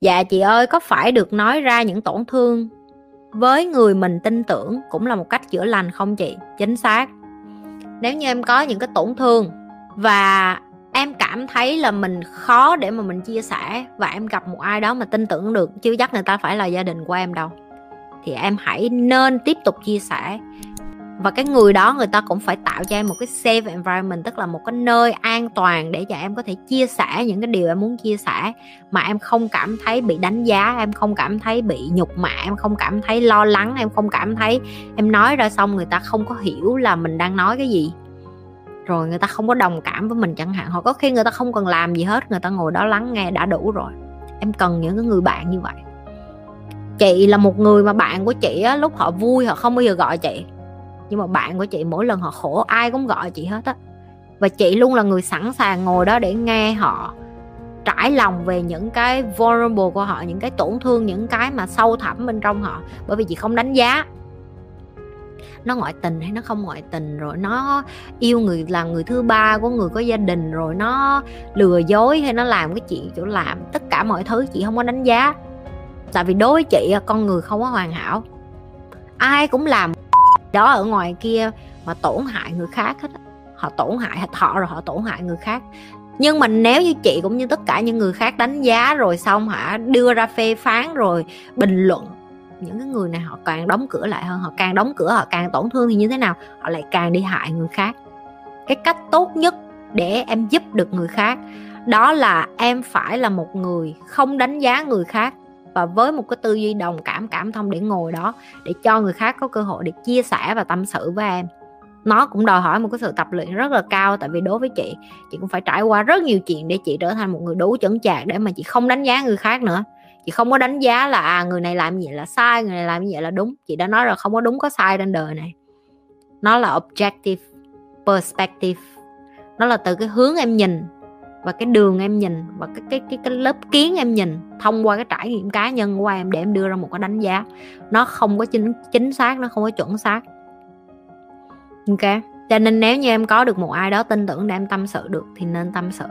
dạ chị ơi, có phải được nói ra những tổn thương với người mình tin tưởng cũng là một cách chữa lành không chị? Chính xác. Nếu như em có những cái tổn thương và em cảm thấy là mình khó để mà mình chia sẻ và em gặp một ai đó mà tin tưởng được, chứ chắc người ta phải là gia đình của em đâu, thì em hãy nên tiếp tục chia sẻ và cái người đó, người ta cũng phải tạo cho em một cái safe environment, tức là một cái nơi an toàn để cho em có thể chia sẻ những cái điều em muốn chia sẻ. Mà em không cảm thấy bị đánh giá, em không cảm thấy bị nhục mạ, em không cảm thấy lo lắng, em không cảm thấy, em nói ra xong người ta không có hiểu là mình đang nói cái gì. Rồi người ta không có đồng cảm với mình chẳng hạn. Hoặc có khi người ta không cần làm gì hết, người ta ngồi đó lắng nghe đã đủ rồi. Em cần những cái người bạn như vậy. Chị là một người mà bạn của chị á, lúc họ vui họ không bao giờ gọi chị nhưng mà bạn của chị mỗi lần họ khổ, ai cũng gọi chị hết á. Và chị luôn là người sẵn sàng ngồi đó để nghe họ trải lòng về những cái vulnerable của họ, những cái tổn thương, những cái mà sâu thẳm bên trong họ. Bởi vì chị không đánh giá. Nó ngoại tình hay nó không ngoại tình rồi, nó yêu người, là người thứ ba của người có gia đình rồi, nó lừa dối hay nó làm cái chuyện chỗ làm tất cả mọi thứ, chị không có đánh giá. Tại vì đối với chị con người không có hoàn hảo. Ai cũng làm đó, ở ngoài kia mà tổn hại người khác hết họ tổn hại họ rồi họ tổn hại người khác. Nhưng mà nếu như chị cũng như tất cả những người khác đánh giá rồi xong hả đưa ra phê phán rồi bình luận, những cái người này họ càng đóng cửa lại hơn, họ càng đóng cửa, họ càng tổn thương thì như thế nào? Họ lại càng đi hại người khác. Cái cách tốt nhất để em giúp được người khác đó là em phải là một người không đánh giá người khác và với một cái tư duy đồng cảm cảm thông để ngồi đó, để cho người khác có cơ hội để chia sẻ và tâm sự với em. Nó cũng đòi hỏi một cái sự tập luyện rất là cao, tại vì đối với chị chị cũng phải trải qua rất nhiều chuyện để chị trở thành một người đủ chững chạc để mà chị không đánh giá người khác nữa. Chị không có đánh giá là à người này làm gì là sai, người này làm gì là đúng. Chị đã nói là không có đúng, có sai trên đời này. Nó là objective, perspective. Nó là từ cái hướng em nhìn và cái đường em nhìn và cái cái cái cái lớp kiến em nhìn thông qua cái trải nghiệm cá nhân của em để em đưa ra một cái đánh giá. Nó không có chính chính xác, nó không có chuẩn xác. Ok? Cho nên nếu như em có được một ai đó tin tưởng để em tâm sự được thì nên tâm sự.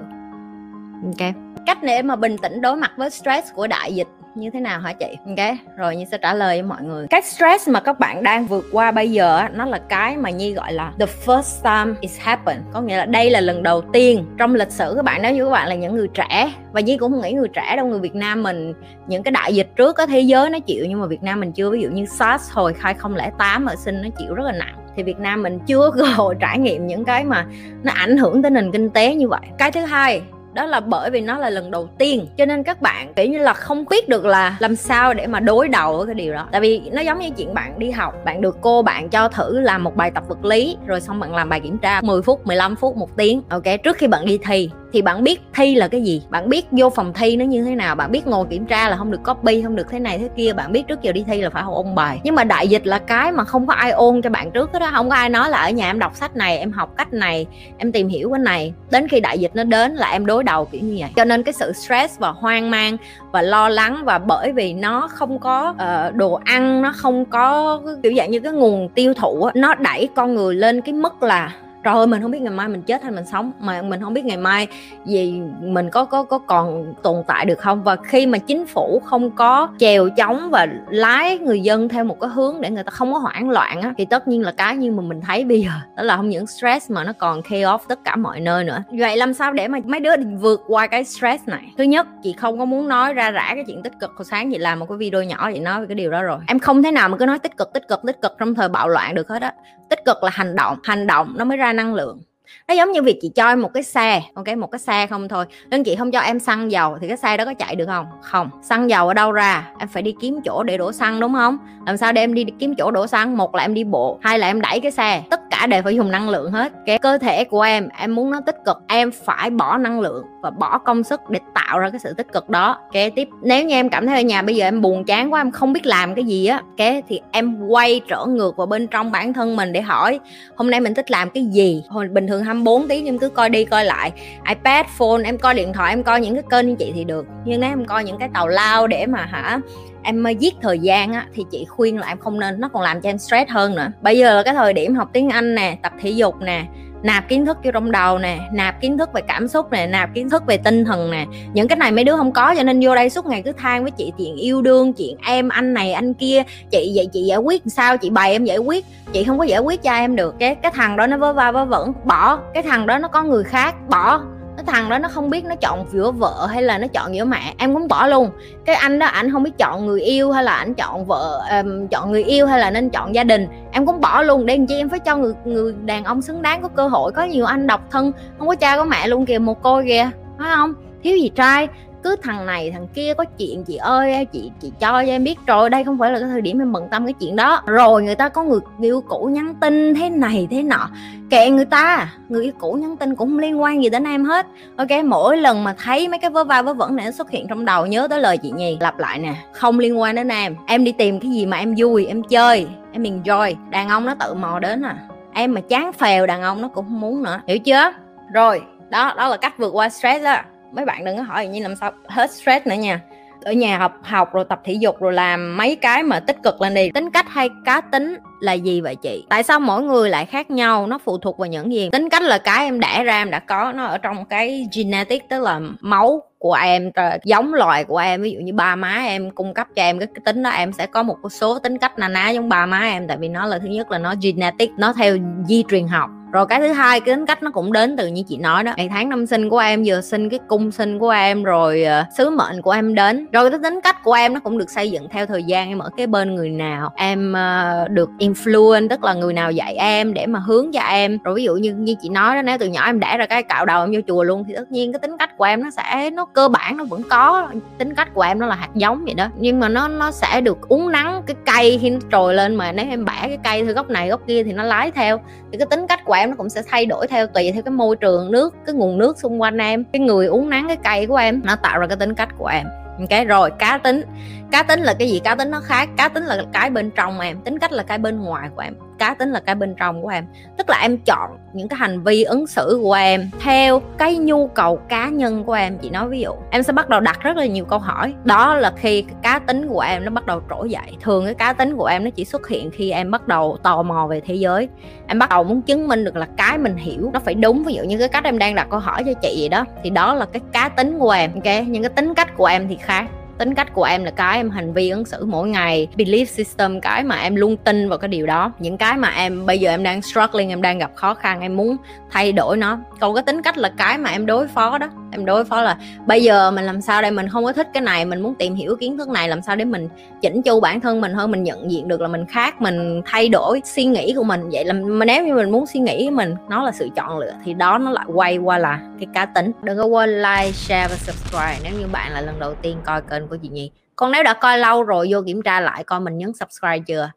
Ok? Cách để mà bình tĩnh đối mặt với stress của đại dịch như thế nào hả chị? Ok, rồi như sẽ trả lời với mọi người. Cái stress mà các bạn đang vượt qua bây giờ nó là cái mà nhi gọi là the first time it's happened. Có nghĩa là đây là lần đầu tiên trong lịch sử các bạn, nếu như các bạn là những người trẻ, và nhi cũng nghĩ người trẻ đâu, người việt nam mình, những cái đại dịch trước ở thế giới nó chịu, nhưng mà việt nam mình chưa. Ví dụ như sars hồi 2008 ở sinh nó chịu rất là nặng. Thì Việt Nam mình chưa có cơ hội trải nghiệm những cái mà nó ảnh hưởng tới nền kinh tế như vậy. Cái thứ hai đó là bởi vì nó là lần đầu tiên, cho nên các bạn kiểu như là không biết được là làm sao để mà đối đầu với cái điều đó. Tại vì nó giống như chuyện bạn đi học, bạn được cô bạn cho thử làm một bài tập vật lý, rồi xong bạn làm bài kiểm tra 10 phút 15 phút, một tiếng. Ok, trước khi bạn đi thi thì bạn biết thi là cái gì? Bạn biết vô phòng thi nó như thế nào? Bạn biết ngồi kiểm tra là không được copy không được thế này thế kia. Bạn biết trước giờ đi thi là phải học ôn bài. Nhưng mà đại dịch là cái mà không có ai ôn cho bạn trước đó không có ai nói là ở nhà em đọc sách này em học cách này em tìm hiểu cái này. Đến khi đại dịch nó đến là em đối đầu kiểu như vậy. Cho nên cái sự stress và hoang mang và lo lắng và bởi vì nó không có uh, đồ ăn nó không có kiểu dạng như cái nguồn tiêu thụ nó đẩy con người lên cái mức là trời ơi, mình không biết ngày mai mình chết hay mình sống, mà mình không biết ngày mai gì mình có có có còn tồn tại được không? Và khi mà chính phủ không có chèo chống và lái người dân theo một cái hướng để người ta không có hoảng loạn á, thì tất nhiên là cái như mà mình thấy bây giờ, đó là không những stress mà nó còn chaos tất cả mọi nơi nữa. Vậy làm sao để mà mấy đứa vượt qua cái stress này? Thứ nhất, chị không có muốn nói ra rã cái chuyện tích cực. Hồi sáng chị làm một cái video nhỏ, chị nói về cái điều đó rồi. Em không thể nào mà cứ nói tích cực tích cực tích cực trong thời bạo loạn được hết á. Tích cực là hành động hành động nó mới ra năng lượng. Nó giống như việc chị cho em một cái xe, ok, một cái xe không thôi. Nên chị không cho em xăng dầu thì cái xe đó có chạy được không? Không. Xăng dầu ở đâu ra? Em phải đi kiếm chỗ để đổ xăng, đúng không? Làm sao để em đi kiếm chỗ đổ xăng? Một là em đi bộ, hai là em đẩy cái xe. Tất cả đều phải dùng năng lượng hết. Cái cơ thể của em em muốn nó tích cực, em phải bỏ năng lượng và bỏ công sức để tạo ra cái sự tích cực đó. Kế tiếp, nếu như em cảm thấy ở nhà bây giờ em buồn chán quá, em không biết làm cái gì á, kế thì em quay trở ngược vào bên trong bản thân mình để hỏi, hôm nay mình thích làm cái gì? Hồi bình thường 24 tiếng em cứ coi đi coi lại. ipad, phone, em coi điện thoại, em coi những cái kênh như chị thì được. Nhưng nếu em coi những cái tàu lao để mà hả em giết thời gian á, thì chị khuyên là em không nên, nó còn làm cho em stress hơn nữa. Bây giờ là cái thời điểm học tiếng anh nè, tập thể dục nè, nạp kiến thức vô trong đầu nè, nạp kiến thức về cảm xúc nè, nạp kiến thức về tinh thần nè. Những cái này mấy đứa không có, cho nên vô đây suốt ngày cứ than với chị, chuyện yêu đương, chuyện em, anh này, anh kia. Chị vậy, chị giải quyết sao? Chị bày em giải quyết. Chị không có giải quyết cho em được. Cái cái thằng đó nó vớ va vớ vẩn, bỏ. Cái thằng đó nó có người khác, bỏ cái thằng đó nó không biết nó chọn giữa vợ hay là nó chọn giữa mẹ em cũng bỏ luôn. Cái anh đó ảnh không biết chọn người yêu hay là ảnh chọn vợ um, chọn người yêu hay là nên chọn gia đình. Em cũng bỏ luôn. Để làm chi em phải cho người người đàn ông xứng đáng có cơ hội. Có nhiều anh độc thân không có cha có mẹ luôn kìa một cô kìa. Phải không? Thiếu gì trai cứ thằng này, thằng kia có chuyện, chị ơi, chị chị cho cho em biết. Rồi đây không phải là cái thời điểm em bận tâm cái chuyện đó. Rồi người ta có người yêu cũ nhắn tin thế này thế nọ. Kệ người ta, người yêu cũ nhắn tin cũng không liên quan gì đến em hết. Ok, mỗi lần mà thấy mấy cái vớ va vớ vẩn này nó xuất hiện trong đầu, nhớ tới lời chị nhì. Lặp lại nè, không liên quan đến em. Em đi tìm cái gì mà em vui, em chơi, em enjoy. Đàn ông nó tự mò đến à. Em mà chán phèo, đàn ông nó cũng không muốn nữa. Hiểu chưa? Rồi, đó đó là cách vượt qua stress đó mấy bạn đừng có hỏi như làm sao, hết stress nữa nha. Ở nhà học học rồi tập thể dục rồi làm mấy cái mà tích cực lên đi. Tính cách hay cá tính? Là gì vậy chị? Tại sao mỗi người lại khác nhau? Nó phụ thuộc vào những gì? Tính cách là cái em đẻ ra em đã có nó ở trong cái genetic tức là máu của em ờ, giống loài của em. Ví dụ như ba má em cung cấp cho em cái, cái tính đó em sẽ có một số tính cách na ná giống ba má em. Tại vì nó là thứ nhất là nó genetic nó theo di truyền học. Rồi cái thứ hai cái tính cách nó cũng đến từ như chị nói đó. Ngày tháng năm sinh của em vừa sinh cái cung sinh của em rồi uh, sứ mệnh của em đến. Rồi cái tính cách của em nó cũng được xây dựng theo thời gian em ở cái bên người nào. Em uh, được influence, tức là người nào dạy em để mà hướng cho em. Rồi ví dụ như như chị nói đó, nếu từ nhỏ em đã ra cái cạo đầu em vô chùa luôn, thì tất nhiên cái tính cách của em nó sẽ, nó cơ bản, nó vẫn có tính cách của em nó là hạt giống vậy đó. Nhưng mà nó nó sẽ được uống nắng cái cây khi nó trồi lên mà nếu em bẻ cái cây từ góc này, góc kia thì nó lái theo. Thì cái tính cách của em nó cũng sẽ thay đổi theo, tùy theo cái môi trường nước, cái nguồn nước xung quanh em, cái người uống nắng cái cây của em, nó tạo ra cái tính cách của em. Ok, rồi cá tính cá tính là cái gì? Cá tính nó khác. Cá tính là cái bên trong em, tính cách là cái bên ngoài của em. Cá tính là cái bên trong của em. Tức là em chọn những cái hành vi ứng xử của em theo cái nhu cầu cá nhân của em. Chị nói ví dụ, em sẽ bắt đầu đặt rất là nhiều câu hỏi. Đó là khi cái cá tính của em nó bắt đầu trỗi dậy. Thường cái cá tính của em nó chỉ xuất hiện khi em bắt đầu tò mò về thế giới. Em bắt đầu muốn chứng minh được là cái mình hiểu nó phải đúng. Ví dụ như cái cách em đang đặt câu hỏi cho chị vậy đó, thì đó là cái cá tính của em, ok? Những cái tính cách của em thì khác tính cách của em là cái em hành vi ứng xử mỗi ngày, belief system, cái mà em luôn tin vào cái điều đó. Những cái mà em, bây giờ em đang struggling, em đang gặp khó khăn, em muốn thay đổi nó. Còn cái tính cách là cái mà em đối phó đó em đối phó là bây giờ mình làm sao đây? Mình không có thích cái này, mình muốn tìm hiểu kiến thức này, làm sao để mình chỉnh chu bản thân mình hơn, mình nhận diện được là mình khác, mình thay đổi suy nghĩ của mình vậy. Là mà nếu như mình muốn suy nghĩ của mình nó là sự chọn lựa thì đó nó lại quay qua là cái cá tính. Đừng có quên like, share và subscribe nếu như bạn là lần đầu tiên coi kênh của chị Nhi. Còn nếu đã coi lâu rồi, vô kiểm tra lại coi mình nhấn subscribe chưa?